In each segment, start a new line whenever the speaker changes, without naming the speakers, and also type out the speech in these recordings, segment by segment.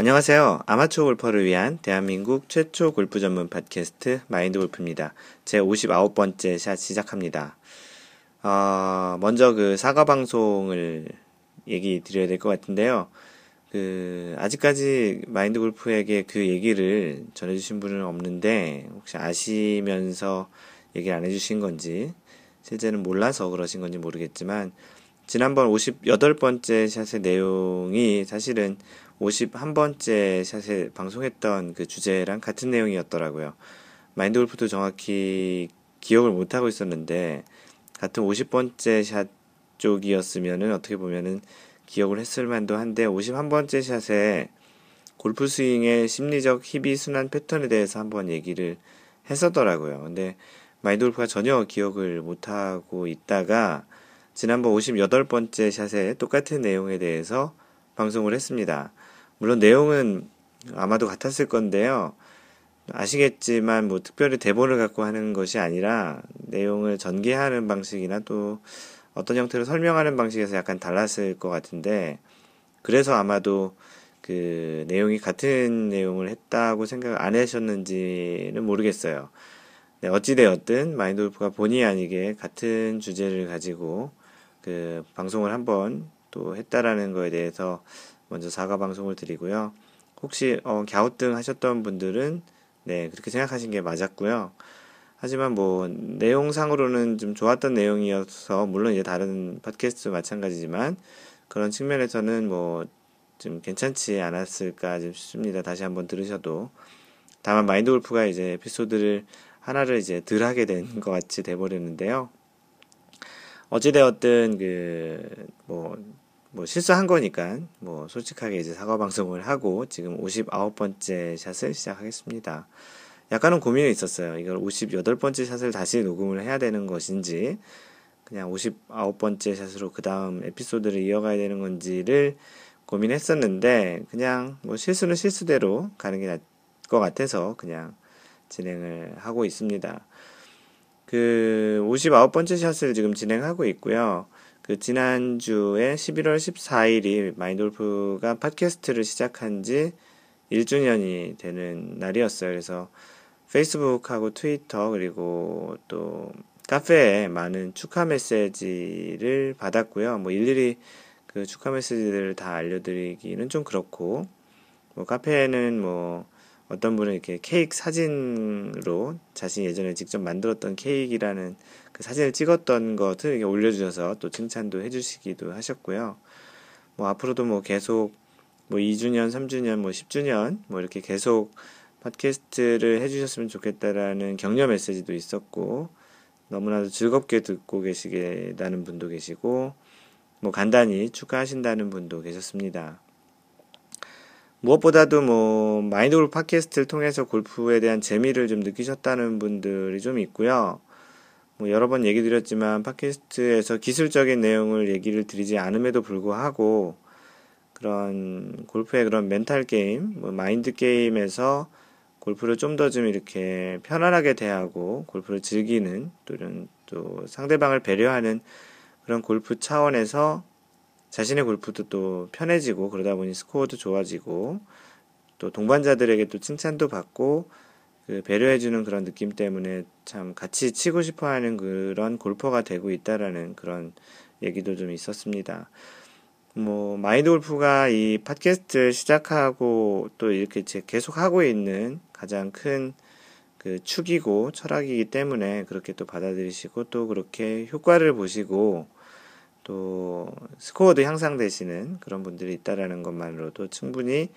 안녕하세요. 아마추어 골퍼를 위한 대한민국 최초 골프 전문 팟캐스트 마인드 골프입니다. 제 59번째 샷 시작합니다. 어, 먼저 그 사과 방송을 얘기 드려야 될 것 같은데요. 그, 아직까지 마인드 골프에게 그 얘기를 전해주신 분은 없는데, 혹시 아시면서 얘기를 안 해주신 건지, 실제는 몰라서 그러신 건지 모르겠지만, 지난번 58번째 샷의 내용이 사실은 51번째 샷에 방송했던 그 주제랑 같은 내용이었더라고요. 마인드 골프도 정확히 기억을 못하고 있었는데, 같은 50번째 샷 쪽이었으면은 어떻게 보면은 기억을 했을 만도 한데, 51번째 샷에 골프 스윙의 심리적 희비 순환 패턴에 대해서 한번 얘기를 했었더라고요. 근데 마인드 골프가 전혀 기억을 못하고 있다가, 지난번 58번째 샷에 똑같은 내용에 대해서 방송을 했습니다. 물론 내용은 아마도 같았을 건데요. 아시겠지만 뭐 특별히 대본을 갖고 하는 것이 아니라 내용을 전개하는 방식이나 또 어떤 형태로 설명하는 방식에서 약간 달랐을 것 같은데 그래서 아마도 그 내용이 같은 내용을 했다고 생각 안 하셨는지는 모르겠어요. 네, 어찌되었든 마인돌프가 본의 아니게 같은 주제를 가지고 그 방송을 한번 또 했다라는 거에 대해서 먼저 사과 방송을 드리고요. 혹시 어, 갸우뚱 하셨던 분들은 네 그렇게 생각하신 게 맞았고요. 하지만 뭐 내용상으로는 좀 좋았던 내용이어서 물론 이제 다른 팟캐스트 마찬가지지만 그런 측면에서는 뭐 좀 괜찮지 않았을까 싶습니다. 다시 한번 들으셔도 다만 마인드 골프가 이제 에피소드를 하나를 이제 덜 하게 된 것 같이 돼버렸는데요. 어찌되었든 그 뭐 뭐 실수한 거니까 뭐 솔직하게 이제 사과 방송을 하고 지금 59번째 샷을 시작하겠습니다. 약간은 고민이 있었어요. 이걸 58번째 샷을 다시 녹음을 해야 되는 것인지 그냥 59번째 샷으로 그 다음 에피소드를 이어가야 되는 건지를 고민했었는데 그냥 뭐 실수는 실수대로 가는 게 나을 것 같아서 그냥 진행을 하고 있습니다. 그 59번째 샷을 지금 진행하고 있고요. 그 지난주에 11월 14일이 마인돌프가 팟캐스트를 시작한 지 1주년이 되는 날이었어요. 그래서 페이스북하고 트위터 그리고 또 카페에 많은 축하 메시지를 받았고요. 뭐 일일이 그 축하 메시지들을 다 알려드리기는 좀 그렇고 뭐 카페에는 뭐 어떤 분은 이렇게 케이크 사진으로 자신이 예전에 직접 만들었던 케이크라는 그 사진을 찍었던 것을 올려주셔서 또 칭찬도 해주시기도 하셨고요. 뭐 앞으로도 뭐 계속 뭐 2주년, 3주년, 뭐 10주년 뭐 이렇게 계속 팟캐스트를 해주셨으면 좋겠다라는 격려 메시지도 있었고 너무나도 즐겁게 듣고 계시겠다는 분도 계시고 뭐 간단히 축하하신다는 분도 계셨습니다. 무엇보다도 뭐 마인드 골프 팟캐스트를 통해서 골프에 대한 재미를 좀 느끼셨다는 분들이 좀 있고요. 뭐 여러 번 얘기 드렸지만 팟캐스트에서 기술적인 내용을 얘기를 드리지 않음에도 불구하고 그런 골프의 그런 멘탈 게임, 뭐 마인드 게임에서 골프를 좀더좀 이렇게 편안하게 대하고 골프를 즐기는 또 이런 또 상대방을 배려하는 그런 골프 차원에서 자신의 골프도 또 편해지고 그러다 보니 스코어도 좋아지고 또 동반자들에게 또 칭찬도 받고 그 배려해주는 그런 느낌 때문에 참 같이 치고 싶어 하는 그런 골퍼가 되고 있다라는 그런 얘기도 좀 있었습니다. 뭐, 마인드 골프가 이 팟캐스트 시작하고 또 이렇게 계속 하고 있는 가장 큰 그 축이고 철학이기 때문에 그렇게 또 받아들이시고 또 그렇게 효과를 보시고 또 스코어도 향상되시는 그런 분들이 있다라는 것만으로도 충분히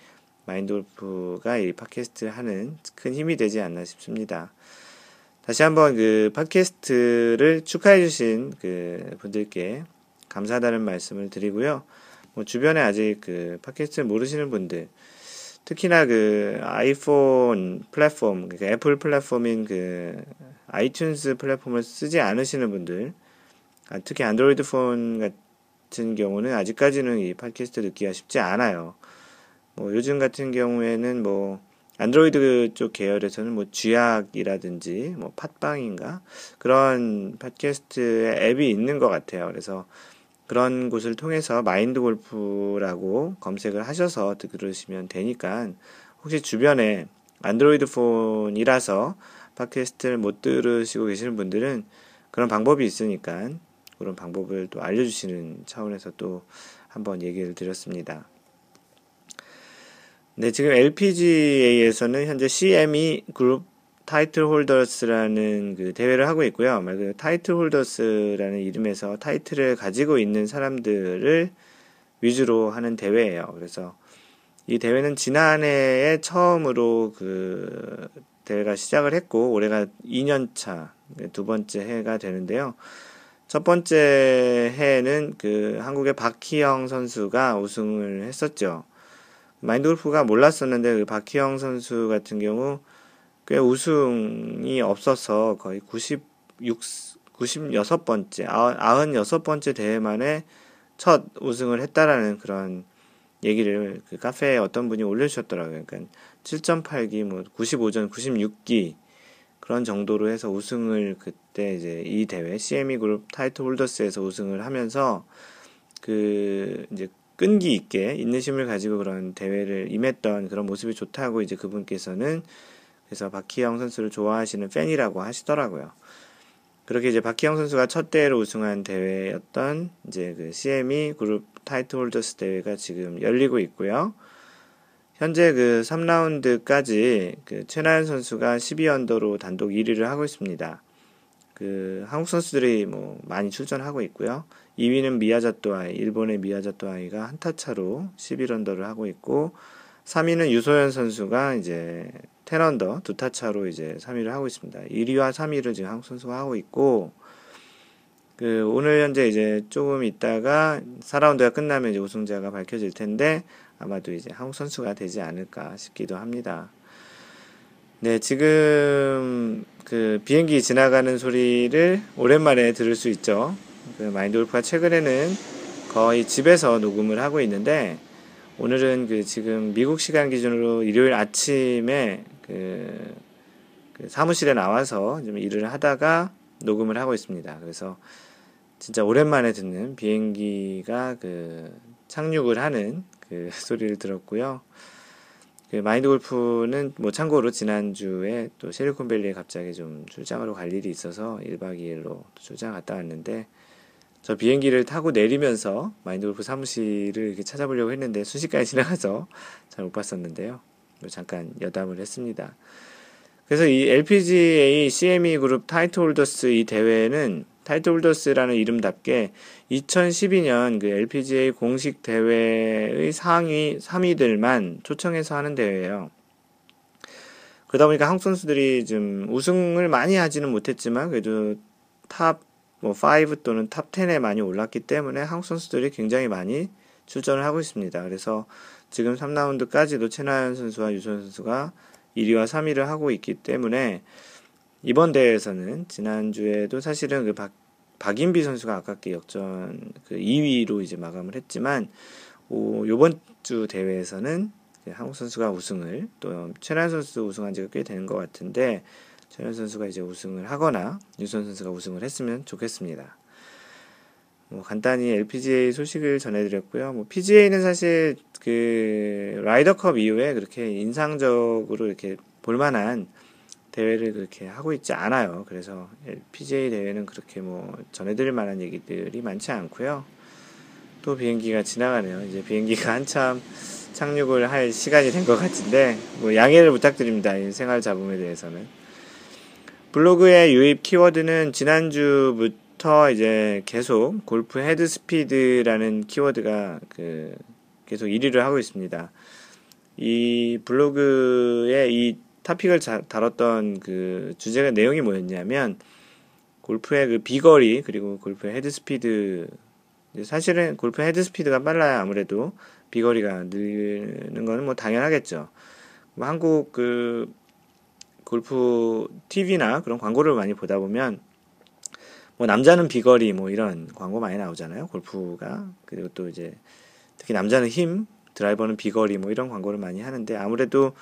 마인돌프가 이 팟캐스트를 하는 큰 힘이 되지 않나 싶습니다. 다시 한번 그 팟캐스트를 축하해 주신 그 분들께 감사하다는 말씀을 드리고요. 뭐 주변에 아직 그 팟캐스트를 모르시는 분들, 특히나 그 아이폰 플랫폼, 그러니까 애플 플랫폼인 그 아이튠즈 플랫폼을 쓰지 않으시는 분들, 아, 특히 안드로이드 폰 같은 경우는 아직까지는 이 팟캐스트 듣기가 쉽지 않아요. 뭐 요즘 같은 경우에는 뭐 안드로이드 쪽 계열에서는 뭐 쥐약이라든지 뭐 팟빵인가 그런 팟캐스트 앱이 있는 것 같아요. 그래서 그런 곳을 통해서 마인드 골프라고 검색을 하셔서 들으시면 되니까 혹시 주변에 안드로이드 폰이라서 팟캐스트를 못 들으시고 계시는 분들은 그런 방법이 있으니까 그런 방법을 또 알려주시는 차원에서 또 한번 얘기를 드렸습니다. 네, 지금 LPGA에서는 현재 CME 그룹 타이틀 홀더스라는 그 대회를 하고 있고요. 말 타이틀 홀더스라는 이름에서 타이틀을 가지고 있는 사람들을 위주로 하는 대회예요. 그래서 이 대회는 지난해에 처음으로 그 대회가 시작을 했고 올해가 2년차 두 번째 해가 되는데요. 첫 번째 해에는 그 한국의 박희영 선수가 우승을 했었죠. 마인드 골프가 몰랐었는데 그 박희영 선수 같은 경우 꽤 우승이 없어서 거의 96, 96번째, 96번째 대회 만에 첫 우승을 했다라는 그런 얘기를 그 카페에 어떤 분이 올려주셨더라고요. 그러니까 7.8기, 뭐 95전, 96기 그런 정도로 해서 우승을 그때 이제 이 대회 CME 그룹 타이틀 홀더스에서 우승을 하면서 그 이제 끈기 있게 인내심을 가지고 그런 대회를 임했던 그런 모습이 좋다고 이제 그분께서는 그래서 박희영 선수를 좋아하시는 팬이라고 하시더라고요. 그렇게 이제 박희영 선수가 첫 대회로 우승한 대회였던 이제 그 CME 그룹 타이틀 홀더스 대회가 지금 열리고 있고요. 현재 그 3라운드까지 그 최나연 선수가 12언더로 단독 1위를 하고 있습니다. 그 한국 선수들이 뭐 많이 출전하고 있고요. 2위는 미야자토 아이, 일본의 미야자토 아이가 한타 차로 11언더를 하고 있고 3위는 유소연 선수가 이제 10언더 두 타 차로 이제 3위를 하고 있습니다. 1위와 3위를 지금 한국 선수가 하고 있고 그 오늘 현재 이제 조금 있다가 4라운드가 끝나면 이제 우승자가 밝혀질 텐데 아마도 이제 한국 선수가 되지 않을까 싶기도 합니다. 네, 지금 그 비행기 지나가는 소리를 오랜만에 들을 수 있죠. 그 마인드 골프가 최근에는 거의 집에서 녹음을 하고 있는데 오늘은 그 지금 미국 시간 기준으로 일요일 아침에 그, 그 사무실에 나와서 좀 일을 하다가 녹음을 하고 있습니다. 그래서 진짜 오랜만에 듣는 비행기가 그 착륙을 하는 그 소리를 들었고요. 그 마인드 골프는 뭐 참고로 지난주에 또 실리콘밸리에 갑자기 좀 출장으로 갈 일이 있어서 1박 2일로 출장 갔다 왔는데 저 비행기를 타고 내리면서 마인드 골프 사무실을 이렇게 찾아보려고 했는데 순식간에 지나가서 잘 못 봤었는데요. 잠깐 여담을 했습니다. 그래서 이 LPGA CME 그룹 타이틀 홀더스 이 대회는 타이틀 홀더스라는 이름답게 2012년 그 LPGA 공식 대회의 상위 3위들만 초청해서 하는 대회예요. 그러다 보니까 한국 선수들이 좀 우승을 많이 하지는 못했지만 그래도 top 뭐5 또는 top 10에 많이 올랐기 때문에 한국 선수들이 굉장히 많이 출전을 하고 있습니다. 그래서 지금 3라운드까지도 최나연 선수와 유소연 선수가 1위와 3위를 하고 있기 때문에 이번 대회에서는 지난주에도 사실은 그 박, 박인비 선수가 아깝게 역전 그 2위로 이제 마감을 했지만 오, 요번 주 대회에서는 한국 선수가 우승을 또 최나연 선수 우승한 지가 꽤 되는 것 같은데 최나연 선수가 이제 우승을 하거나 유선 선수가 우승을 했으면 좋겠습니다. 뭐 간단히 LPGA 소식을 전해드렸고요. 뭐 PGA는 사실 그 라이더컵 이후에 그렇게 인상적으로 이렇게 볼만한 대회를 그렇게 하고 있지 않아요. 그래서 PGA 대회는 그렇게 뭐 전해드릴 만한 얘기들이 많지 않고요. 또 비행기가 지나가네요. 이제 비행기가 한참 착륙을 할 시간이 된 것 같은데 뭐 양해를 부탁드립니다. 이 생활 잡음에 대해서는 블로그의 유입 키워드는 지난주부터 부터 이제 계속 골프 헤드 스피드라는 키워드가 그 계속 1위를 하고 있습니다. 이 블로그에 이 topic을 자, 다뤘던 그 주제가 내용이 뭐였냐면 골프의 그 비거리 그리고 골프의 헤드 스피드 사실은 골프 헤드 스피드가 빨라야 아무래도 비거리가 늘는 거는 뭐 당연하겠죠. 뭐 한국 그 골프 TV나 그런 광고를 많이 보다 보면 뭐 남자는 비거리 뭐 이런 광고 많이 나오잖아요. 골프가 그리고 또 이제 특히 남자는 힘, 드라이버는 비거리 뭐 이런 광고를 많이 하는데 아무래도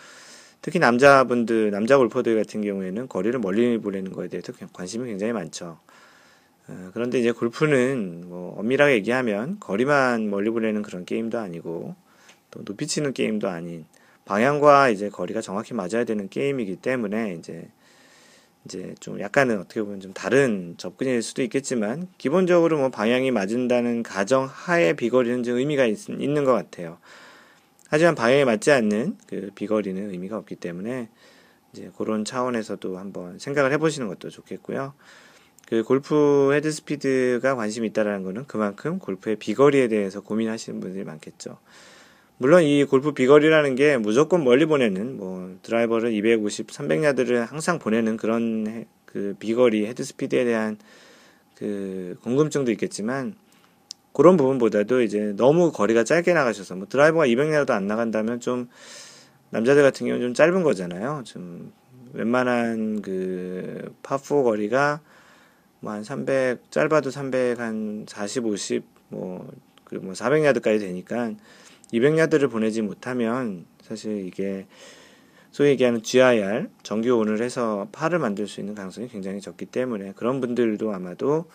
특히 남자분들 남자 골퍼들 같은 경우에는 거리를 멀리 보내는 거에 대해서 관심이 굉장히 많죠. 어, 그런데 이제 골프는 뭐 엄밀하게 얘기하면 거리만 멀리 보내는 그런 게임도 아니고 또 높이 치는 게임도 아닌 방향과 이제 거리가 정확히 맞아야 되는 게임이기 때문에 이제 이제 좀 약간은 어떻게 보면 좀 다른 접근일 수도 있겠지만 기본적으로 뭐 방향이 맞은다는 가정 하에 비거리는 좀 의미가 있, 있는 것 같아요. 하지만 방향에 맞지 않는 그 비거리는 의미가 없기 때문에 이제 그런 차원에서도 한번 생각을 해보시는 것도 좋겠고요. 그 골프 헤드 스피드가 관심이 있다라는 거는 그만큼 골프의 비거리에 대해서 고민하시는 분들이 많겠죠. 물론 이 골프 비거리라는 게 무조건 멀리 보내는 뭐 드라이버를 250, 300야드를 항상 보내는 그런 그 비거리 헤드 스피드에 대한 그 궁금증도 있겠지만 그런 부분보다도 이제 너무 거리가 짧게 나가셔서 뭐 드라이버가 200야드 안 나간다면 좀 남자들 같은 경우는 좀 짧은 거잖아요. 좀 웬만한 그 파4 거리가 뭐 한 300, 짧아도 300, 한 40, 50, 뭐, 그뭐 400야드까지 되니까 200야드를 보내지 못하면 사실 이게 소위 얘기하는 GIR, 정규 온을 해서 파를 만들 수 있는 가능성이 굉장히 적기 때문에 그런 분들도 아마도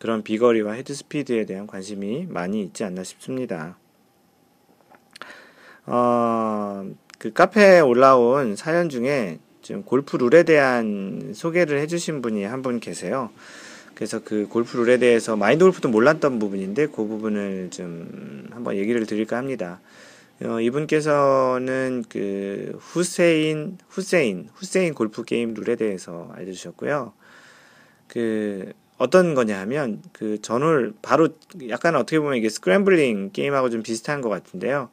그런 비거리와 헤드 스피드에 대한 관심이 많이 있지 않나 싶습니다. 어, 그 카페에 올라온 사연 중에 지금 골프 룰에 대한 소개를 해주신 분이 한 분 계세요. 그래서 그 골프 룰에 대해서 마인드 골프도 몰랐던 부분인데 그 부분을 좀 한번 얘기를 드릴까 합니다. 어, 이분께서는 그 후세인 후세인 후세인 골프 게임 룰에 대해서 알려주셨고요. 그 어떤 거냐 하면 그 전홀 바로 약간 어떻게 보면 이게 scrambling 게임하고 좀 비슷한 것 같은데요.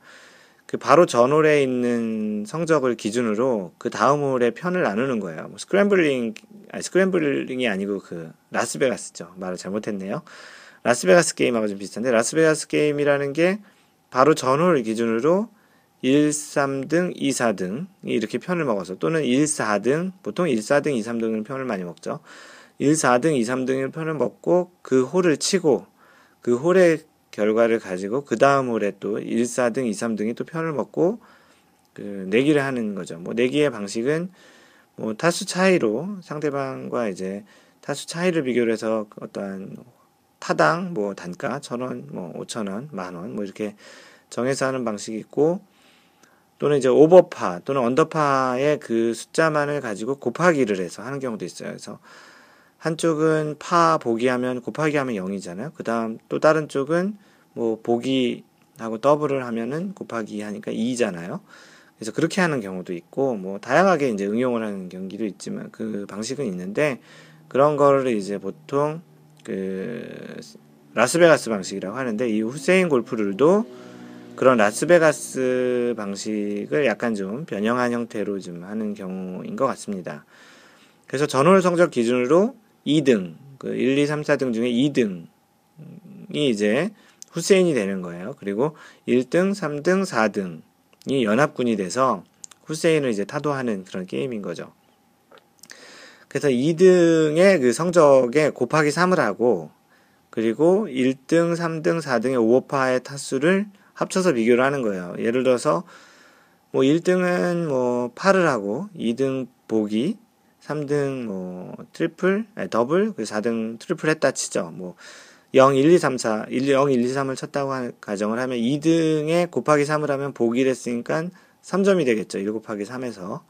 그 바로 전홀에 있는 성적을 기준으로 그 다음 홀에 편을 나누는 거예요. 뭐 scrambling, 아니 scrambling이 아니고 그 라스베가스죠. 말을 잘못했네요. 라스베가스 게임하고 좀 비슷한데 라스베가스 게임이라는 게 바로 전홀 기준으로 1, 3등, 2, 4등이 이렇게 편을 먹어서 또는 1, 4등, 보통 1, 4등, 2, 3등을 편을 많이 먹죠. 1, 4등, 2, 3등을 편을 먹고 그 홀을 치고 그 홀의 결과를 가지고 그 다음 홀에 또 1, 4등, 2, 3등이 또 편을 먹고 그 내기를 하는 거죠. 뭐 내기의 방식은 뭐 타수 차이로 상대방과 이제 타수 차이를 비교를 해서 어떠한 타당 뭐 단가 천 원, 뭐 오천 원, 만 원, 뭐 이렇게 정해서 하는 방식이 있고 또는 이제 오버파 또는 언더파의 그 숫자만을 가지고 곱하기를 해서 하는 경우도 있어요. 그래서 한쪽은 파 보기 하면 곱하기 하면 0이잖아요. 그 다음 또 다른 쪽은 뭐 보기 하고 더블을 하면은 곱하기 하니까 2잖아요. 그래서 그렇게 하는 경우도 있고 뭐 다양하게 이제 응용을 하는 경기도 있지만 그 방식은 있는데 그런 거를 이제 보통 그 라스베가스 방식이라고 하는데 이 후세인 골프룰도 그런 라스베가스 방식을 약간 좀 변형한 형태로 좀 하는 경우인 것 같습니다. 그래서 전월 성적 기준으로 2등, 그 1, 2, 3, 4등 중에 2등이 이제 후세인이 되는 거예요. 그리고 1등, 3등, 4등이 연합군이 돼서 후세인을 이제 타도하는 그런 게임인 거죠. 그래서 2등의 그 성적에 곱하기 3을 하고 그리고 1등, 3등, 4등의 오버파의 타수를 합쳐서 비교를 하는 거예요. 예를 들어서 뭐 1등은 뭐 파를 하고 2등 보기 3등 뭐 트리플, 아니, 더블, 그 4등 트리플 했다 치죠. 뭐 0, 1, 2, 3, 4, 1, 0, 1, 2, 3을 쳤다고 하, 가정을 하면 2등에 곱하기 3을 하면 보기를 했으니까 3점이 되겠죠. 1 곱하기 3에서.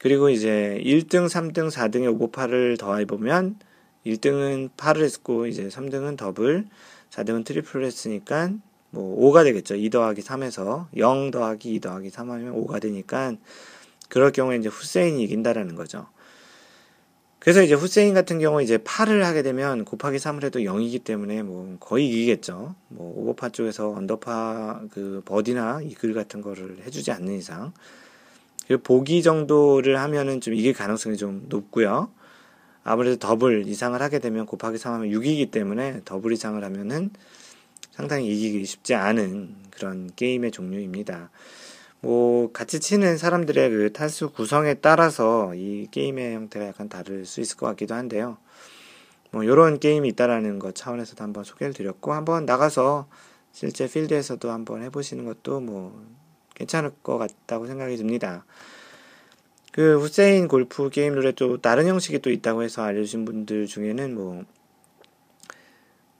그리고 이제 1등, 3등, 4등에 5, 8을 더해보면 1등은 8을 했고 이제 3등은 더블, 4등은 트리플을 했으니까 뭐 5가 되겠죠. 2 더하기 3에서 0 더하기 2 더하기 3 하면 5가 되니까 그럴 경우에 이제 후세인이 이긴다라는 거죠. 그래서 이제 후세인 같은 경우 이제 파를 하게 되면 곱하기 3을 해도 0이기 때문에 뭐 거의 이기겠죠. 뭐 오버파 쪽에서 언더파 그 버디나 이글 같은 거를 해주지 않는 이상. 그리고 보기 정도를 하면은 좀 이길 가능성이 좀 높고요. 아무래도 더블 이상을 하게 되면 곱하기 3 하면 6이기 때문에 더블 이상을 하면은 상당히 이기기 쉽지 않은 그런 게임의 종류입니다. 뭐 같이 치는 사람들의 그 타수 구성에 따라서 이 게임의 형태가 약간 다를 수 있을 것 같기도 한데요. 뭐 이런 게임이 있다라는 것 차원에서도 한번 소개를 드렸고 한번 나가서 실제 필드에서도 한번 해보시는 것도 뭐 괜찮을 것 같다고 생각이 듭니다. 그 후세인 골프 게임 룰에 또 다른 형식이 또 있다고 해서 알려주신 분들 중에는 뭐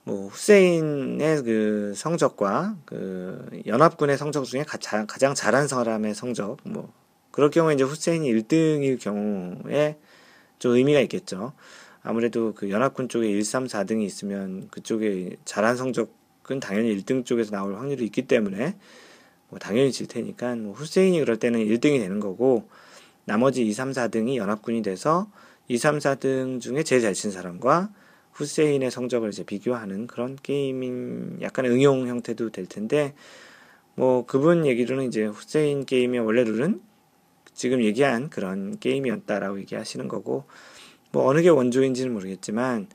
뭐 후세인의 그 성적과 그 연합군의 성적 중에 가장, 가장 잘한 사람의 성적 뭐 그럴 경우에 이제 후세인이 1등일 경우에 좀 의미가 있겠죠. 아무래도 그 연합군 쪽에 1, 3, 4등이 있으면 그쪽에 잘한 성적은 당연히 1등 쪽에서 나올 확률이 있기 때문에 뭐 당연히 질 테니까 뭐 후세인이 그럴 때는 1등이 되는 거고 나머지 2, 3, 4등이 연합군이 돼서 2, 3, 4등 중에 제일 잘 친 사람과 후세인의 성적을 이제 비교하는 그런 게임인 약간의 응용 형태도 될 텐데 뭐 그분 얘기로는 이제 후세인 게임의 원래 룰은 지금 얘기한 그런 게임이었다라고 얘기하시는 거고 뭐 어느 게 원조인지는 모르겠지만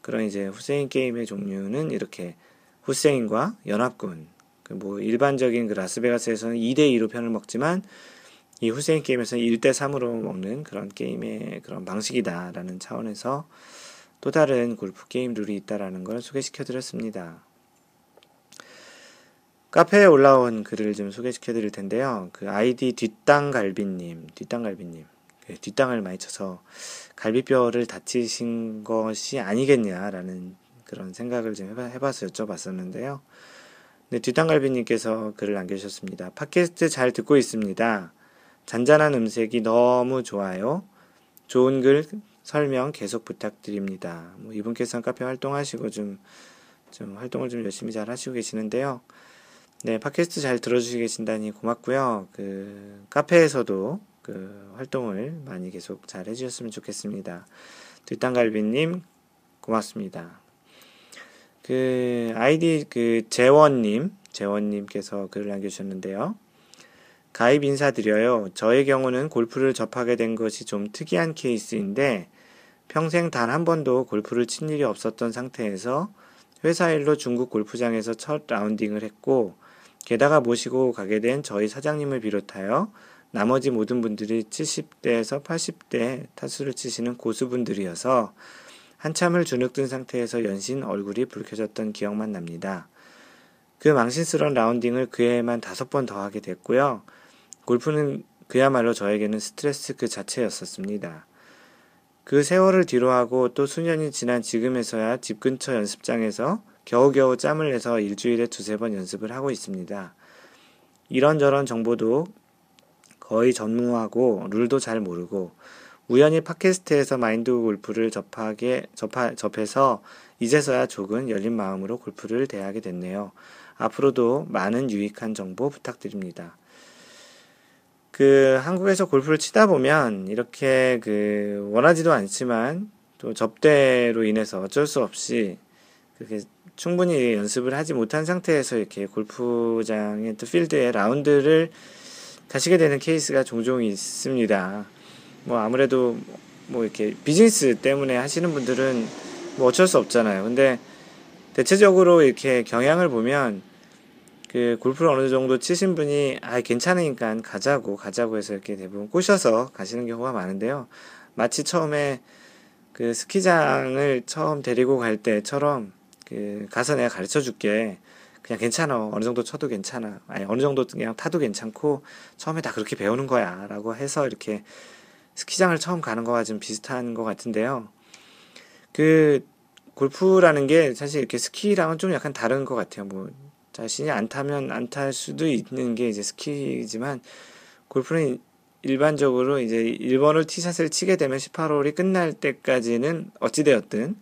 그런 이제 후세인 게임의 종류는 이렇게 후세인과 연합군 그뭐 일반적인 그 라스베가스에서는 2대 2로 편을 먹지만 이 후세인 게임에서는 1대 3으로 먹는 그런 게임의 그런 방식이다라는 차원에서 또 다른 골프 게임 룰이 있다라는 걸 소개시켜 드렸습니다. 카페에 올라온 글을 좀 소개시켜 드릴 텐데요. 그 아이디 뒷땅갈비님, 뒷땅갈비님. 그 뒷땅을 많이 쳐서 갈비뼈를 다치신 것이 아니겠냐라는 그런 생각을 좀 해봐, 해봐서 여쭤봤었는데요. 네, 뒷땅갈비님께서 글을 남겨주셨습니다. 팟캐스트 잘 듣고 있습니다. 잔잔한 음색이 너무 좋아요. 좋은 글 설명 계속 부탁드립니다. 뭐 이분께서는 카페 활동하시고 좀, 좀 활동을 좀 열심히 잘 하시고 계시는데요. 네, 팟캐스트 잘 들어주시고 계신다니 고맙고요. 그, 카페에서도 그 활동을 많이 계속 잘 해주셨으면 좋겠습니다. 뒷땅갈비님, 고맙습니다. 그, 아이디 그, 재원님, 재원님께서 글을 남겨주셨는데요. 가입 인사드려요. 저의 경우는 골프를 접하게 된 것이 좀 특이한 케이스인데, 평생 단 한 번도 골프를 친 일이 없었던 상태에서 회사 일로 중국 골프장에서 첫 라운딩을 했고, 게다가 모시고 가게 된 저희 사장님을 비롯하여 나머지 모든 분들이 70대에서 80대 타수를 치시는 고수분들이어서 한참을 주눅든 상태에서 연신 얼굴이 붉혀졌던 기억만 납니다. 그 망신스러운 라운딩을 그 해에만 다섯 번 더 하게 됐고요. 골프는 그야말로 저에게는 스트레스 그 자체였었습니다. 그 세월을 뒤로하고 또 수년이 지난 지금에서야 집 근처 연습장에서 겨우겨우 짬을 내서 일주일에 두세 번 연습을 하고 있습니다. 이런저런 정보도 거의 전무하고 룰도 잘 모르고 우연히 팟캐스트에서 마인드 골프를 접하게 접하, 접해서 이제서야 조금 열린 마음으로 골프를 대하게 됐네요. 앞으로도 많은 유익한 정보 부탁드립니다. 그 한국에서 골프를 치다 보면 이렇게 그 원하지도 않지만 또 접대로 인해서 어쩔 수 없이 그렇게 충분히 연습을 하지 못한 상태에서 이렇게 골프장의 또 필드에 라운드를 가시게 되는 케이스가 종종 있습니다. 뭐 아무래도 뭐 이렇게 비즈니스 때문에 하시는 분들은 뭐 어쩔 수 없잖아요. 근데 대체적으로 이렇게 경향을 보면 그 골프를 어느 정도 치신 분이 아 괜찮으니까 가자고 가자고 해서 이렇게 대부분 꼬셔서 가시는 경우가 많은데요. 마치 처음에 그 스키장을 처음 데리고 갈 때처럼 그 가서 내가 가르쳐 줄게. 그냥 괜찮아. 어느 정도 쳐도 괜찮아. 아니, 어느 정도 그냥 타도 괜찮고, 처음에 다 그렇게 배우는 거야. 라고 해서 이렇게 스키장을 처음 가는 거와 좀 비슷한 것 같은데요. 그, 골프라는 게 사실 이렇게 스키랑은 좀 약간 다른 것 같아요. 뭐, 자신이 안 타면 안 탈 수도 있는 게 이제 스키지만, 골프는 일반적으로 이제 1번을 티샷을 치게 되면 18홀이 끝날 때까지는 어찌되었든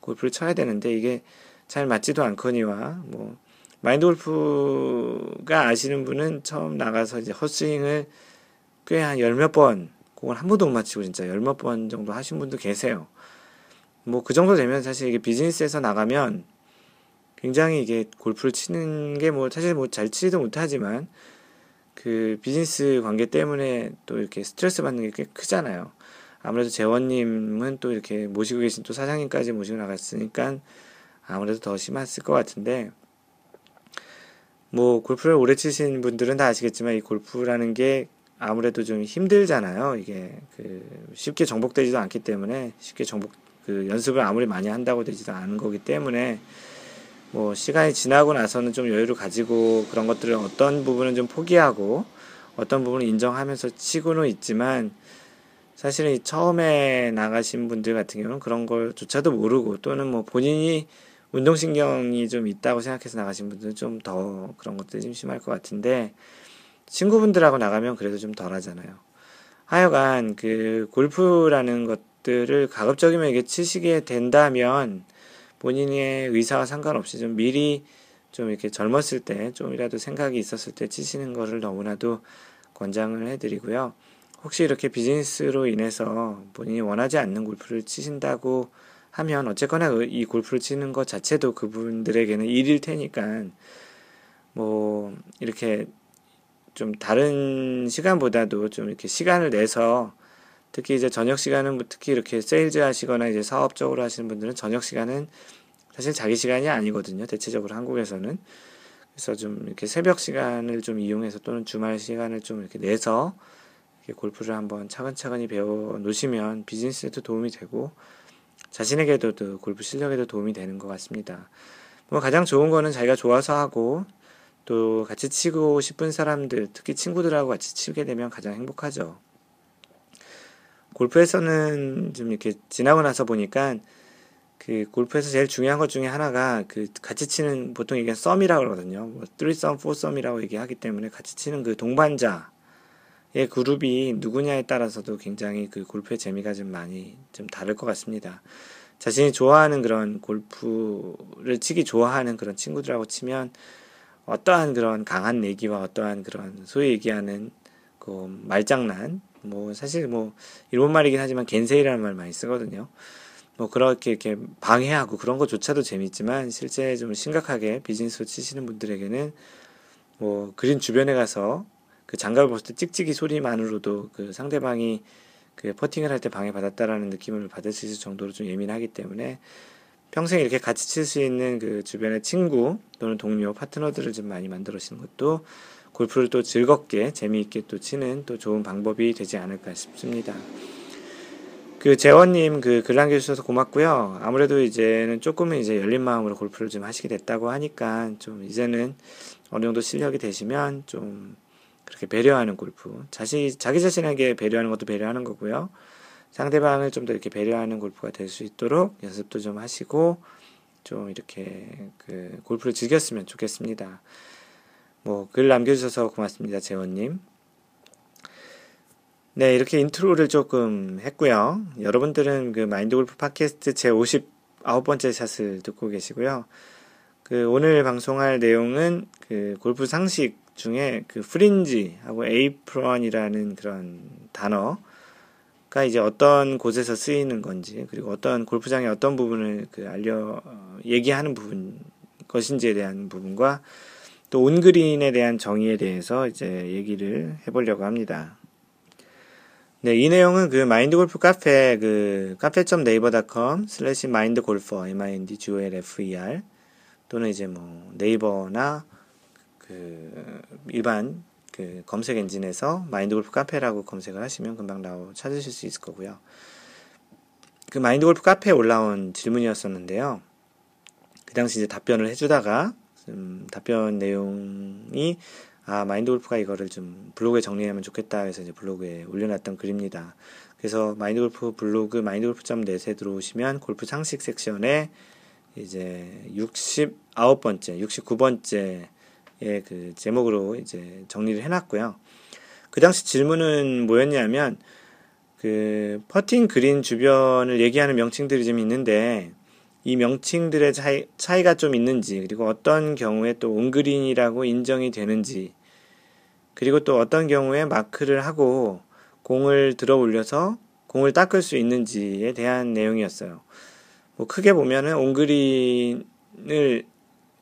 골프를 쳐야 되는데 이게 잘 맞지도 않거니와 뭐 마인드 골프가 아시는 분은 처음 나가서 이제 헛스윙을 꽤 한 열 몇 번, 공을 한 번도 못 맞히고 진짜 열 몇 번 정도 하신 분도 계세요. 뭐 그 정도 되면 사실 이게 비즈니스에서 나가면 굉장히 이게 골프를 치는 게 뭐 사실 뭐 잘 치지도 못하지만 그 비즈니스 관계 때문에 또 이렇게 스트레스 받는 게 꽤 크잖아요. 아무래도 재원님은 또 이렇게 모시고 계신 또 사장님까지 모시고 나갔으니까 아무래도 더 심했을 것 같은데 뭐 골프를 오래 치신 분들은 다 아시겠지만 이 골프라는 게 아무래도 좀 힘들잖아요. 이게 그 쉽게 정복되지도 않기 때문에 쉽게 정복 그 연습을 아무리 많이 한다고 되지도 않은 거기 때문에 뭐 시간이 지나고 나서는 좀 여유를 가지고 그런 것들을 어떤 부분은 좀 포기하고 어떤 부분을 인정하면서 치고는 있지만 사실은 처음에 나가신 분들 같은 경우는 그런 걸조차도 모르고 또는 뭐 본인이 운동신경이 좀 있다고 생각해서 나가신 분들은 좀 더 그런 것들이 좀 심할 것 같은데, 친구분들하고 나가면 그래도 좀 덜 하잖아요. 하여간 그 골프라는 것들을 가급적이면 이게 치시게 된다면 본인의 의사와 상관없이 좀 미리 좀 이렇게 젊었을 때 좀이라도 생각이 있었을 때 치시는 거를 너무나도 권장을 해드리고요. 혹시 이렇게 비즈니스로 인해서 본인이 원하지 않는 골프를 치신다고 하면 어쨌거나 그이 골프를 치는 것 자체도 그분들에게는 일일 테니까 뭐 이렇게 좀 다른 시간보다도 좀 이렇게 시간을 내서 특히 이제 저녁 시간은 뭐 특히 이렇게 세일즈 하시거나 이제 사업적으로 하시는 분들은 저녁 시간은 사실 자기 시간이 아니거든요. 대체적으로 한국에서는. 그래서 좀 이렇게 새벽 시간을 좀 이용해서 또는 주말 시간을 좀 이렇게 내서 이렇게 골프를 한번 차근차근히 배워 놓으시면 비즈니스에도 도움이 되고 자신에게도 그 골프 실력에도 도움이 되는 것 같습니다. 뭐 가장 좋은 거는 자기가 좋아서 하고 또 같이 치고 싶은 사람들, 특히 친구들하고 같이 치게 되면 가장 행복하죠. 골프에서는 좀 이렇게 지나고 나서 보니까 그 골프에서 제일 중요한 것 중에 하나가 그 같이 치는 보통 이게 썸이라고 그러거든요. 뭐 3썸, 4썸이라고 얘기하기 때문에 같이 치는 그 동반자의 그룹이 누구냐에 따라서도 굉장히 그 골프의 재미가 좀 많이 좀 다를 것 같습니다. 자신이 좋아하는 그런 골프를 치기 좋아하는 그런 친구들하고 치면 어떠한 그런 강한 내기와 어떠한 그런 소위 얘기하는 그 말장난 뭐 사실 뭐 일본 말이긴 하지만 겐세이라는 말 많이 쓰거든요. 뭐 그렇게 이렇게 방해하고 그런 것조차도 재밌지만 실제 좀 심각하게 비즈니스로 치시는 분들에게는 뭐 그린 주변에 가서 그 장갑을 벗을 때 찍찍이 소리만으로도 그 상대방이 그 퍼팅을 할 때 방해받았다라는 느낌을 받을 수 있을 정도로 좀 예민하기 때문에 평생 이렇게 같이 칠 수 있는 그 주변의 친구 또는 동료, 파트너들을 좀 많이 만들어시는 것도 골프를 또 즐겁게 재미있게 또 치는 또 좋은 방법이 되지 않을까 싶습니다. 그 재원님 그 글 남겨주셔서 고맙고요. 아무래도 이제는 조금은 이제 열린 마음으로 골프를 좀 하시게 됐다고 하니까 좀 이제는 어느 정도 실력이 되시면 좀 그렇게 배려하는 골프. 자신, 자기 자신에게 배려하는 것도 배려하는 거고요. 상대방을 좀 더 이렇게 배려하는 골프가 될 수 있도록 연습도 좀 하시고 좀 이렇게 그 골프를 즐겼으면 좋겠습니다. 뭐 글 남겨주셔서 고맙습니다, 재원님. 네, 이렇게 인트로를 조금 했고요. 여러분들은 그 마인드 골프 팟캐스트 제 59번째 샷을 듣고 계시고요. 그 오늘 방송할 내용은 그 골프 상식 중에 그 fringe하고 에이프런이라는 그런 단어가 이제 어떤 곳에서 쓰이는 건지 그리고 어떤 골프장의 어떤 부분을 그 알려 어, 얘기하는 부분 것인지에 대한 부분과 또 온그린에 대한 정의에 대해서 이제 얘기를 해보려고 합니다. 네, 이 내용은 그 마인드 골프 카페 그 cafe.naver.com slash 마인드 골퍼 M-I-N-D G-O-L-F-E-R 또는 이제 뭐 네이버나 그 일반 그 검색 엔진에서 마인드 골프 카페라고 검색을 하시면 금방 나오 찾으실 수 있을 거고요. 그 마인드 골프 카페에 올라온 질문이었었는데요. 그 당시 이제 답변을 해주다가 음, 답변 내용이 아, 마인드 골프가 이거를 좀 블로그에 정리하면 좋겠다 해서 이제 블로그에 올려놨던 글입니다. 그래서 마인드 골프 블로그 마인드 골프.net에 들어오시면 골프 상식 섹션에 이제 69번째, 69번째의 그 제목으로 이제 정리를 해놨고요. 그 당시 질문은 뭐였냐면 그 퍼팅 그린 주변을 얘기하는 명칭들이 좀 있는데 이 명칭들의 차이, 차이가 좀 있는지 그리고 어떤 경우에 또 온그린이라고 인정이 되는지 그리고 또 어떤 경우에 마크를 하고 공을 들어 올려서 공을 닦을 수 있는지에 대한 내용이었어요. 뭐 크게 보면은 온그린을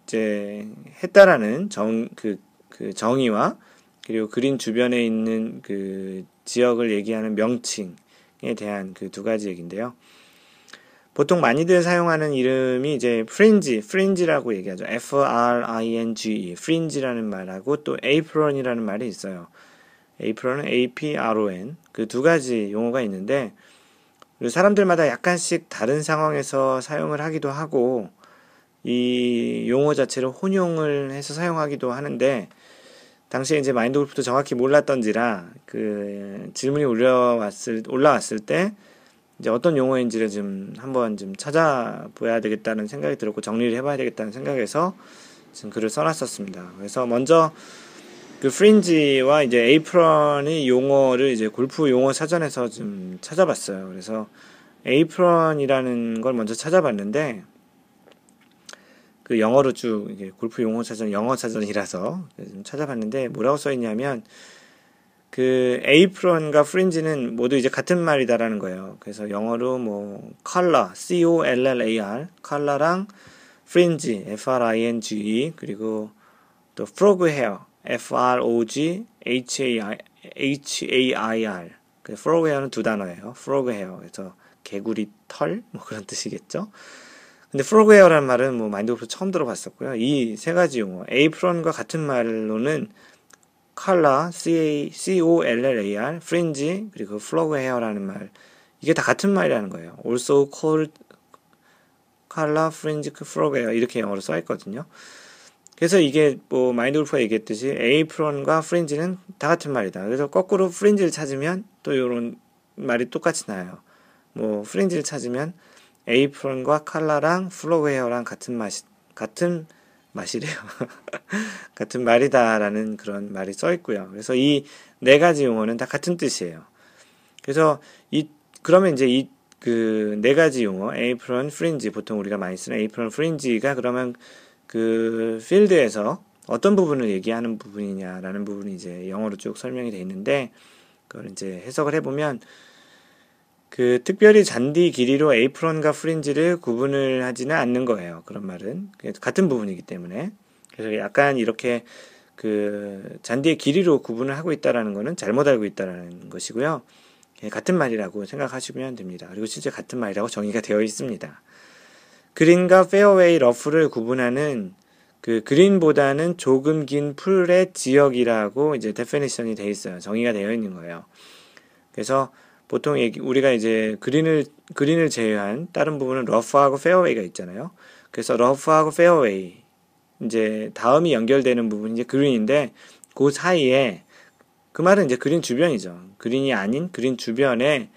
이제 했다라는 정, 그, 그 정의와 그리고 그린 주변에 있는 그 지역을 얘기하는 명칭에 대한 그 두 가지 얘기인데요. 보통 많이들 사용하는 이름이 이제 프린지, 프린지라고 얘기하죠. F-R-I-N-G-E, 프린지라는 말하고 또 apron이라는 말이 있어요. apron은 A-P-R-O-N. 그 두 가지 용어가 있는데, 사람들마다 약간씩 다른 상황에서 사용을 하기도 하고, 이 용어 자체를 혼용을 해서 사용하기도 하는데, 당시에 이제 마인드 골프도 정확히 몰랐던지라, 그 질문이 올려왔을, 올라왔을 때, 이제 어떤 용어인지를 좀 한번 좀 찾아봐야 되겠다는 생각이 들었고 정리를 해봐야 되겠다는 생각에서 지금 글을 써놨었습니다. 그래서 먼저 그 프린지와 이제 에이프런의 용어를 이제 골프 용어 사전에서 좀 찾아봤어요. 그래서 에이프런이라는 걸 먼저 찾아봤는데 그 영어로 쭉 골프 용어 사전 영어 사전이라서 좀 찾아봤는데 뭐라고 써 있냐면 그 에이프런과 프린지는 모두 이제 같은 말이다라는 거예요. 그래서 영어로 뭐 컬러, C O L L A R, 컬러랑 fringe, F R I N G E 그리고 또 frog hair, F R O G H A I H A I R. 그 frog hair는 두 단어예요. frog hair. 그래서 개구리 털 뭐 그런 뜻이겠죠. 근데 frog hair라는 말은 뭐 마인드골프 처음 들어봤었고요. 이 세 가지 용어, 에이프런과 같은 말로는 collar, C-O-L-L-A-R, fringe, 그리고 frog hair라는 말. 이게 다 같은 말이라는 거예요. also called frog hair. 이렇게 영어로 써있거든요. 그래서 이게 뭐 마인드 골프가 얘기했듯이 에이프런과 fringe는 다 같은 말이다. 그래서 거꾸로 fringe를 찾으면 또 이런 말이 똑같이 나요. 뭐 프린지를 찾으면 에이프론과 칼라랑 플로그 헤어랑 같은 말 같은 말이래요. 같은 말이다라는 그런 말이 써 있고요. 그래서 이 네 가지 용어는 다 같은 뜻이에요. 그래서 이 그러면 이제 이 그 네 가지 용어 에이프런, fringe 보통 우리가 많이 쓰는 에이프런, fringe가 그러면 그 필드에서 어떤 부분을 얘기하는 부분이냐라는 부분이 이제 영어로 쭉 설명이 돼 있는데 그걸 이제 해석을 해보면 그 특별히 잔디 길이로 에이프런과 fringe를 구분을 하지는 않는 거예요. 그런 말은 같은 부분이기 때문에 그래서 약간 이렇게 그 잔디의 길이로 구분을 하고 있다라는 거는 잘못 알고 있다라는 것이고요. 예, 같은 말이라고 생각하시면 됩니다. 그리고 실제 같은 말이라고 정의가 되어 있습니다. 그린과 페어웨이 러프를 구분하는 그 그린보다는 조금 긴 풀의 지역이라고 이제 definition이 되어 있어요. 정의가 되어 있는 거예요. 그래서 보통 얘기, 우리가 이제 그린을, 그린을 제외한 다른 부분은 러프하고 페어웨이가 있잖아요. 그래서 러프하고 페어웨이, 이제 다음이 연결되는 부분이 이제 그린인데, 그 사이에, 그 말은 이제 그린 주변이죠. 그린이 아닌 그린 주변에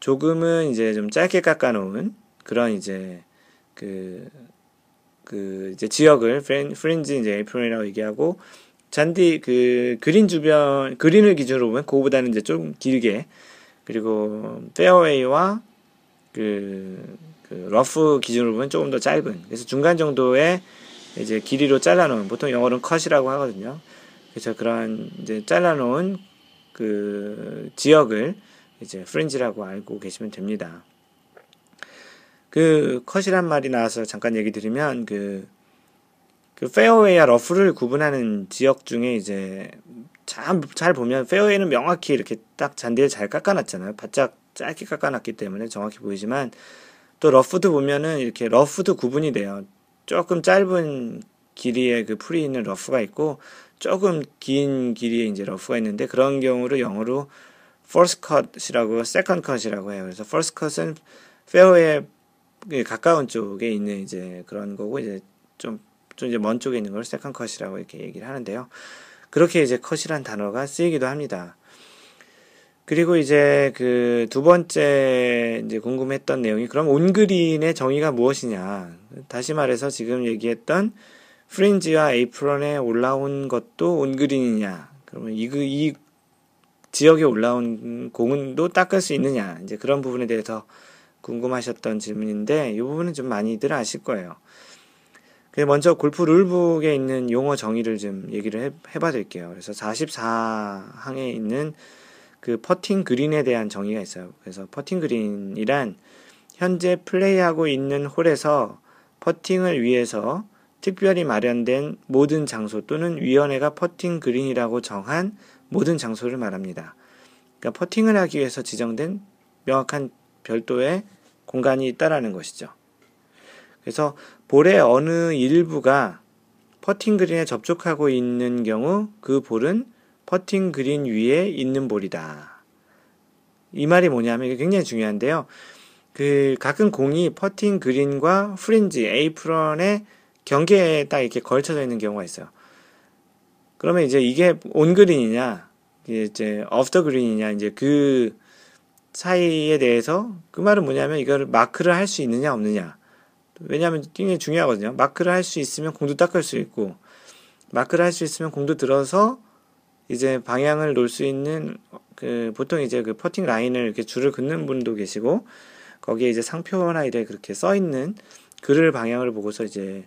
조금은 이제 좀 짧게 깎아놓은 그런 이제 그, 그 이제 지역을 frin, fringe 이제 에이프론이라고 얘기하고, 잔디 그 그린 주변 그린을 기준으로 보면 그거보다는 이제 좀 길게 그리고 페어웨이와 그, 그 러프 기준으로 보면 조금 더 짧은 그래서 중간 정도의 이제 길이로 잘라놓은 보통 영어로는 컷이라고 하거든요. 그래서 그런 이제 잘라놓은 그 지역을 이제 fringe라고 알고 계시면 됩니다. 그 컷이란 말이 나와서 잠깐 얘기 드리면 그, 그 페어웨이와 러프를 구분하는 지역 중에 이제 참, 잘 보면 페어웨이는 명확히 이렇게 딱 잔디를 잘 깎아놨잖아요. 바짝 짧게 깎아놨기 때문에 정확히 보이지만 또 러프도 보면은 이렇게 러프도 구분이 돼요. 조금 짧은 길이의 그 풀이 있는 러프가 있고 조금 긴 길이의 이제 러프가 있는데 그런 경우를 영어로 first cut이라고 second cut이라고 해요. 그래서 first cut은 페어웨이에 가까운 쪽에 있는 이제 그런 거고 이제 좀, 좀 이제 먼 쪽에 있는 걸 second cut이라고 이렇게 얘기를 하는데요. 그렇게 이제 컷이란 단어가 쓰이기도 합니다. 그리고 이제 그 두 번째 이제 궁금했던 내용이 그럼 온그린의 정의가 무엇이냐. 다시 말해서 지금 얘기했던 프린지와 에이프런에 올라온 것도 온그린이냐. 그러면 이, 그, 이 지역에 올라온 공은도 닦을 수 있느냐. 이제 그런 부분에 대해서 궁금하셨던 질문인데 이 부분은 좀 많이들 아실 거예요. 먼저 골프 룰북에 있는 용어 정의를 좀 얘기를 해, 해봐 드릴게요. 그래서 44항에 있는 그 퍼팅 그린에 대한 정의가 있어요. 그래서 퍼팅 그린이란 현재 플레이하고 있는 홀에서 퍼팅을 위해서 특별히 마련된 모든 장소 또는 위원회가 퍼팅 그린이라고 정한 모든 장소를 말합니다. 그러니까 퍼팅을 하기 위해서 지정된 명확한 별도의 공간이 있다라는 것이죠. 그래서 볼의 어느 일부가 퍼팅 그린에 접촉하고 있는 경우 그 볼은 퍼팅 그린 위에 있는 볼이다. 이 말이 뭐냐면 이게 굉장히 중요한데요. 그 가끔 공이 퍼팅 그린과 fringe 에이프런의 경계에 딱 이렇게 걸쳐져 있는 경우가 있어요. 그러면 이제 이게 on green이냐, 이제 off the green이냐, 이제 그 차이에 대해서 그 말은 뭐냐면 이거를 마크를 할 수 있느냐 없느냐. 왜냐하면 굉장히 중요하거든요. 마크를 할 수 있으면 공도 닦을 수 있고 마크를 할 수 있으면 공도 들어서 이제 방향을 놓을 수 있는 그 보통 이제 그 퍼팅 라인을 이렇게 줄을 긋는 분도 계시고 거기에 이제 상표나 이래 그렇게 써 있는 글을 방향을 보고서 이제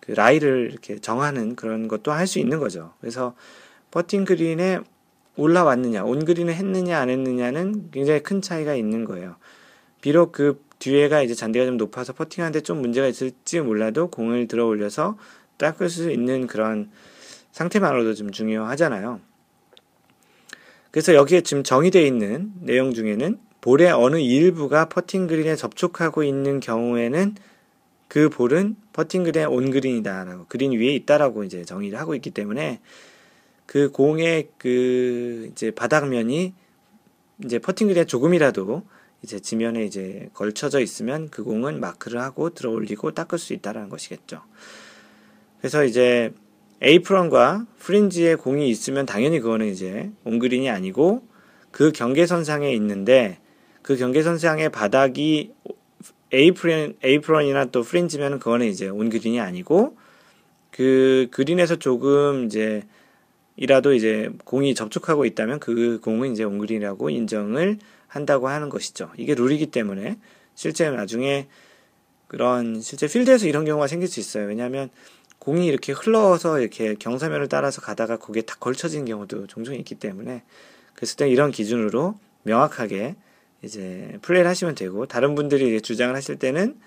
그 라이를 이렇게 정하는 그런 것도 할 수 있는 거죠. 그래서 퍼팅 그린에 올라왔느냐, 온 그린을 했느냐 안 했느냐는 굉장히 큰 차이가 있는 거예요. 비록 그 뒤에가 이제 잔디가 좀 높아서 퍼팅하는데 좀 문제가 있을지 몰라도 공을 들어 올려서 닦을 수 있는 그런 상태만으로도 좀 중요하잖아요. 그래서 여기에 지금 정의되어 있는 내용 중에는 볼의 어느 일부가 퍼팅 그린에 접촉하고 있는 경우에는 그 볼은 퍼팅 그린의 on green이다라고 그린 위에 있다라고 이제 정의를 하고 있기 때문에 그 공의 그 이제 바닥면이 이제 퍼팅 그린에 조금이라도 이제 지면에 이제 걸쳐져 있으면 그 공은 마크를 하고 들어 올리고 닦을 수 있다라는 것이겠죠. 그래서 이제 에이프런과 프린지에 공이 있으면 당연히 그거는 이제 온그린이 아니고 그 경계선상에 있는데 그 경계선상의 바닥이 에이프런, 에이프런이나 또 프린지면 그거는 이제 온그린이 아니고 그 그린에서 조금 이제 이라도 이제 공이 접촉하고 있다면 그 공은 이제 온그린이라고 인정을 한다고 하는 것이죠. 이게 룰이기 때문에 실제 나중에 그런 실제 필드에서 이런 경우가 생길 수 있어요. 왜냐하면 공이 이렇게 흘러서 이렇게 경사면을 따라서 가다가 거기에 딱 걸쳐진 경우도 종종 있기 때문에 그랬을 때 이런 기준으로 명확하게 이제 플레이를 하시면 되고 다른 분들이 주장을 하실 때는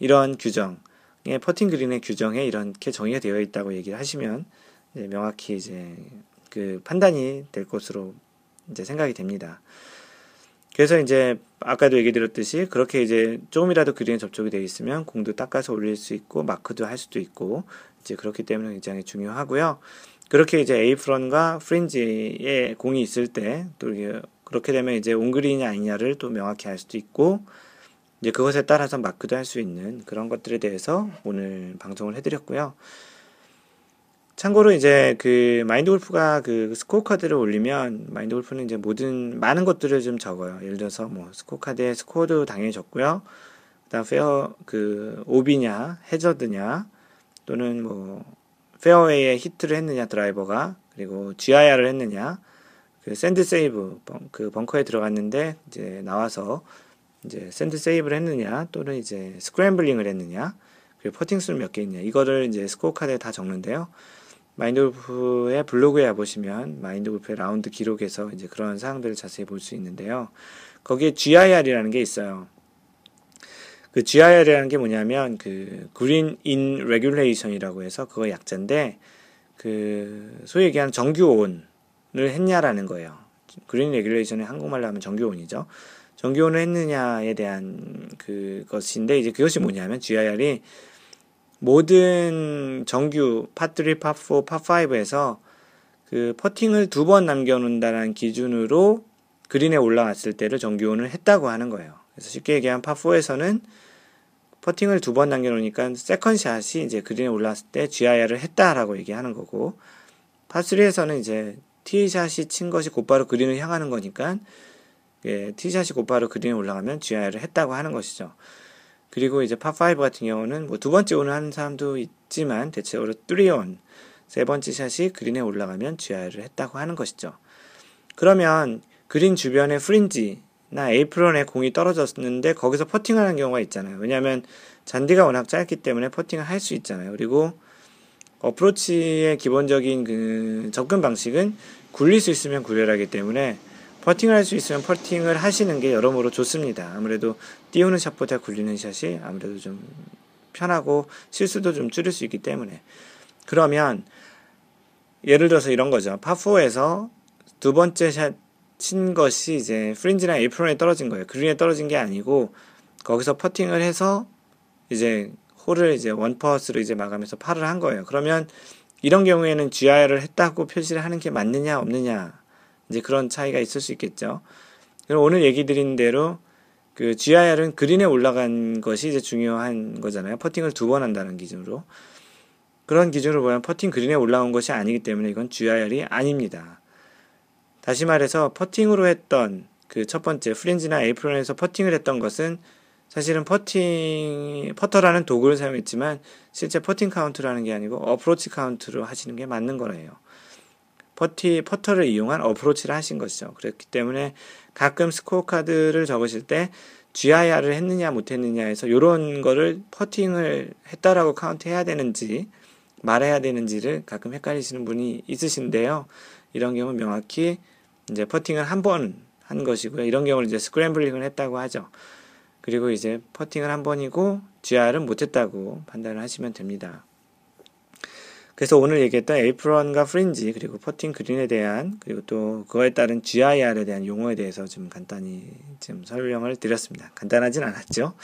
이런 규정에 퍼팅 그린의 규정에 이렇게 정의가 되어 있다고 얘기를 하시면 이제 명확히 이제 그 판단이 될 것으로 이제 생각이 됩니다. 그래서 이제 아까도 얘기 드렸듯이 그렇게 이제 조금이라도 그린에 접촉이 되어 있으면 공도 닦아서 올릴 수 있고 마크도 할 수도 있고 이제 그렇기 때문에 굉장히 중요하고요. 그렇게 이제 에이프런과 fringe에 공이 있을 때 또 그렇게 되면 이제 on green이 아니냐를 또 명확히 알 수도 있고 이제 그것에 따라서 마크도 할 수 있는 그런 것들에 대해서 오늘 방송을 해드렸고요. 참고로 이제 그 마인드 골프가 그 스코어 카드를 올리면 마인드 골프는 이제 모든 많은 것들을 좀 적어요. 예를 들어서 뭐 스코어 카드에 스코어도 당연히 적고요. 그다음 페어 그 오비냐 해저드냐 또는 뭐 페어웨이에 히트를 했느냐 드라이버가 그리고 GIR을 했느냐 그 sand save 그 벙커에 들어갔는데 이제 나와서 이제 sand save를 했느냐 또는 이제 scrambling을 했느냐 그리고 퍼팅 수는 몇 개였냐 이거를 이제 스코어 카드에 다 적는데요. 마인드 골프의 블로그에 보시면 마인드 골프의 라운드 기록에서 이제 그런 사항들을 자세히 볼 수 있는데요. 거기에 GIR이라는 게 있어요. 그 GIR이라는 게 뭐냐면 그 green in regulation이라고 해서 그거 약자인데 그 소위 얘기하는 정규온을 했냐라는 거예요. green regulation의 한국말로 하면 정규온이죠. 정규온을 했느냐에 대한 그것인데 이제 그것이 뭐냐면 GIR이 모든 정규 파3, 파4, 파5에서 그 퍼팅을 두 번 남겨놓는다는 기준으로 그린에 올라왔을 때를 정규혼을 했다고 하는 거예요. 그래서 쉽게 얘기하면 파4에서는 퍼팅을 두 번 남겨놓으니까 세컨샷이 이제 그린에 올라왔을 때 GIR을 했다라고 얘기하는 거고 파3에서는 이제 티샷이 친 것이 곧바로 그린을 향하는 거니까 예, 티샷이 곧바로 그린에 올라가면 GIR을 했다고 하는 것이죠. 그리고 이제 파5 같은 경우는 뭐 두 번째 온을 하는 사람도 있지만 대체적으로 3온 세 번째 샷이 그린에 올라가면 GI를 했다고 하는 것이죠. 그러면 그린 주변에 프린지나 에이프런에 공이 떨어졌는데 거기서 퍼팅하는 경우가 있잖아요. 왜냐하면 잔디가 워낙 짧기 때문에 퍼팅을 할 수 있잖아요. 그리고 어프로치의 기본적인 그 접근 방식은 굴릴 수 있으면 굴려라기 때문에 퍼팅을 할 수 있으면 퍼팅을 하시는 게 여러모로 좋습니다. 아무래도 띄우는 샷보다 굴리는 샷이 아무래도 좀 편하고 실수도 좀 줄일 수 있기 때문에 그러면 예를 들어서 이런 거죠. 파4에서 두 번째 샷 친 것이 이제 프린지나 에이프론에 떨어진 거예요. 그린에 떨어진 게 아니고 거기서 퍼팅을 해서 이제 홀을 이제 원퍼스로 이제 마감해서 파를 한 거예요. 그러면 이런 경우에는 GI를 했다고 표시를 하는 게 맞느냐 없느냐 이제 그런 차이가 있을 수 있겠죠. 그럼 오늘 얘기 드린 대로 그 GIR은 그린에 올라간 것이 이제 중요한 거잖아요. 퍼팅을 두 번 한다는 기준으로. 그런 기준으로 보면 퍼팅 그린에 올라온 것이 아니기 때문에 이건 GIR이 아닙니다. 다시 말해서 퍼팅으로 했던 그 첫 번째 fringe나 에이프론에서 퍼팅을 했던 것은 사실은 퍼팅 퍼터라는 도구를 사용했지만 실제 퍼팅 카운트라는 게 아니고 어프로치 카운트로 하시는 게 맞는 거예요. 퍼티 퍼터를 이용한 어프로치를 하신 것이죠. 그렇기 때문에 가끔 스코어 카드를 적으실 때 GIR을 했느냐 못했느냐에서 이런 거를 퍼팅을 했다라고 카운트해야 되는지 말해야 되는지를 가끔 헷갈리시는 분이 있으신데요. 이런 경우는 명확히 이제 퍼팅을 한 번 한 것이고요. 이런 경우는 이제 scrambling을 했다고 하죠. 그리고 이제 퍼팅을 한 번이고 GIR은 못했다고 판단을 하시면 됩니다. 그래서 오늘 얘기했던 에이프런과 fringe 그리고 퍼팅 그린에 대한 그리고 또 그거에 따른 GIR에 대한 용어에 대해서 좀 간단히 좀 설명을 드렸습니다. 간단하진 않았죠.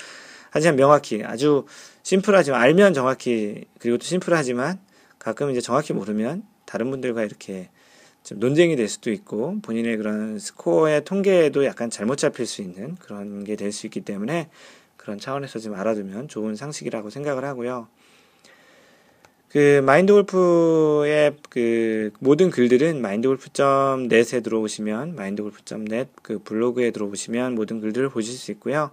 하지만 명확히 아주 심플하지만 알면 정확히 그리고 또 심플하지만 가끔 이제 정확히 모르면 다른 분들과 이렇게 좀 논쟁이 될 수도 있고 본인의 그런 스코어의 통계에도 약간 잘못 잡힐 수 있는 그런 게 될 수 있기 때문에 그런 차원에서 좀 알아두면 좋은 상식이라고 생각을 하고요. 그 마인드 골프의 그 모든 글들은 마인드골프.net에 들어오시면 마인드골프.net 그 블로그에 들어오시면 모든 글들을 보실 수 있고요.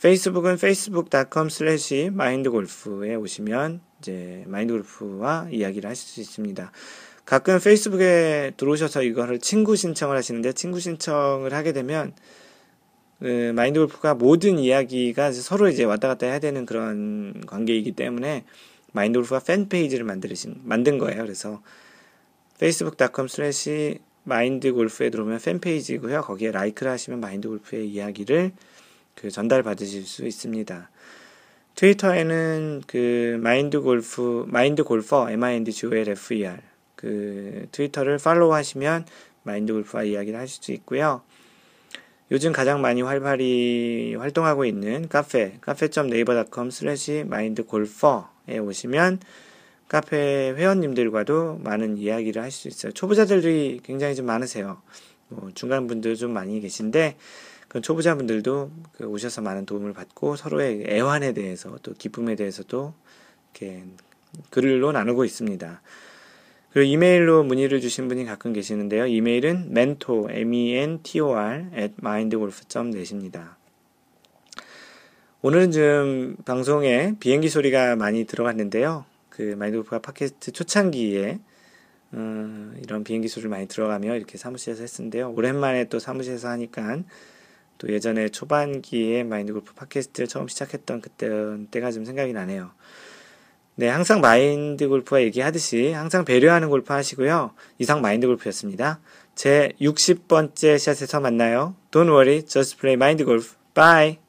페이스북은 facebook.com slash mindgolf에 오시면 이제 마인드골프와 이야기를 하실 수 있습니다. 가끔 페이스북에 들어오셔서 이거를 친구 신청을 하시는데 친구 신청을 하게 되면 그 마인드 골프가 모든 이야기가 서로 이제 왔다 갔다 해야 되는 그런 관계이기 때문에 마인드 골프가 팬 페이지를 만드신 만든 거예요. 그래서 facebook.com slash 마인드 골프에 들어오면 팬 페이지고요. 거기에 like를 하시면 마인드 골프의 이야기를 그 전달 받으실 수 있습니다. 트위터에는 그 마인드 골프 마인드 골퍼 M I N D G O L F E R 그 트위터를 팔로우 하시면 마인드 골프와 이야기를 하실 수 있고요. 요즘 가장 많이 활발히 활동하고 있는 카페 cafe.naver.com slash 마인드골퍼에 오시면 카페 회원님들과도 많은 이야기를 하실 수 있어요. 초보자들이 굉장히 좀 많으세요. 뭐 중간 분들 좀 많이 계신데 그 초보자분들도 그 오셔서 많은 도움을 받고 서로의 애환에 대해서 또 기쁨에 대해서도 이렇게 글로 나누고 있습니다. 그리고 이메일로 문의를 주신 분이 가끔 계시는데요. 이메일은 mentor, m-e-n-t-o-r at mindgolf.net입니다. 오늘은 좀 방송에 비행기 소리가 많이 들어갔는데요. 그 마인드골프가 팟캐스트 초창기에 어, 이런 비행기 소리를 많이 들어가며 이렇게 사무실에서 했었는데요. 오랜만에 또 사무실에서 하니까 또 예전에 초반기에 마인드골프 팟캐스트를 처음 시작했던 그때 때가 좀 생각이 나네요. 네, 항상 마인드 골프와 얘기하듯이 항상 배려하는 골프 하시고요. 이상 마인드 골프였습니다. 제 60번째 샷에서 만나요. Don't worry, just play golf. Bye!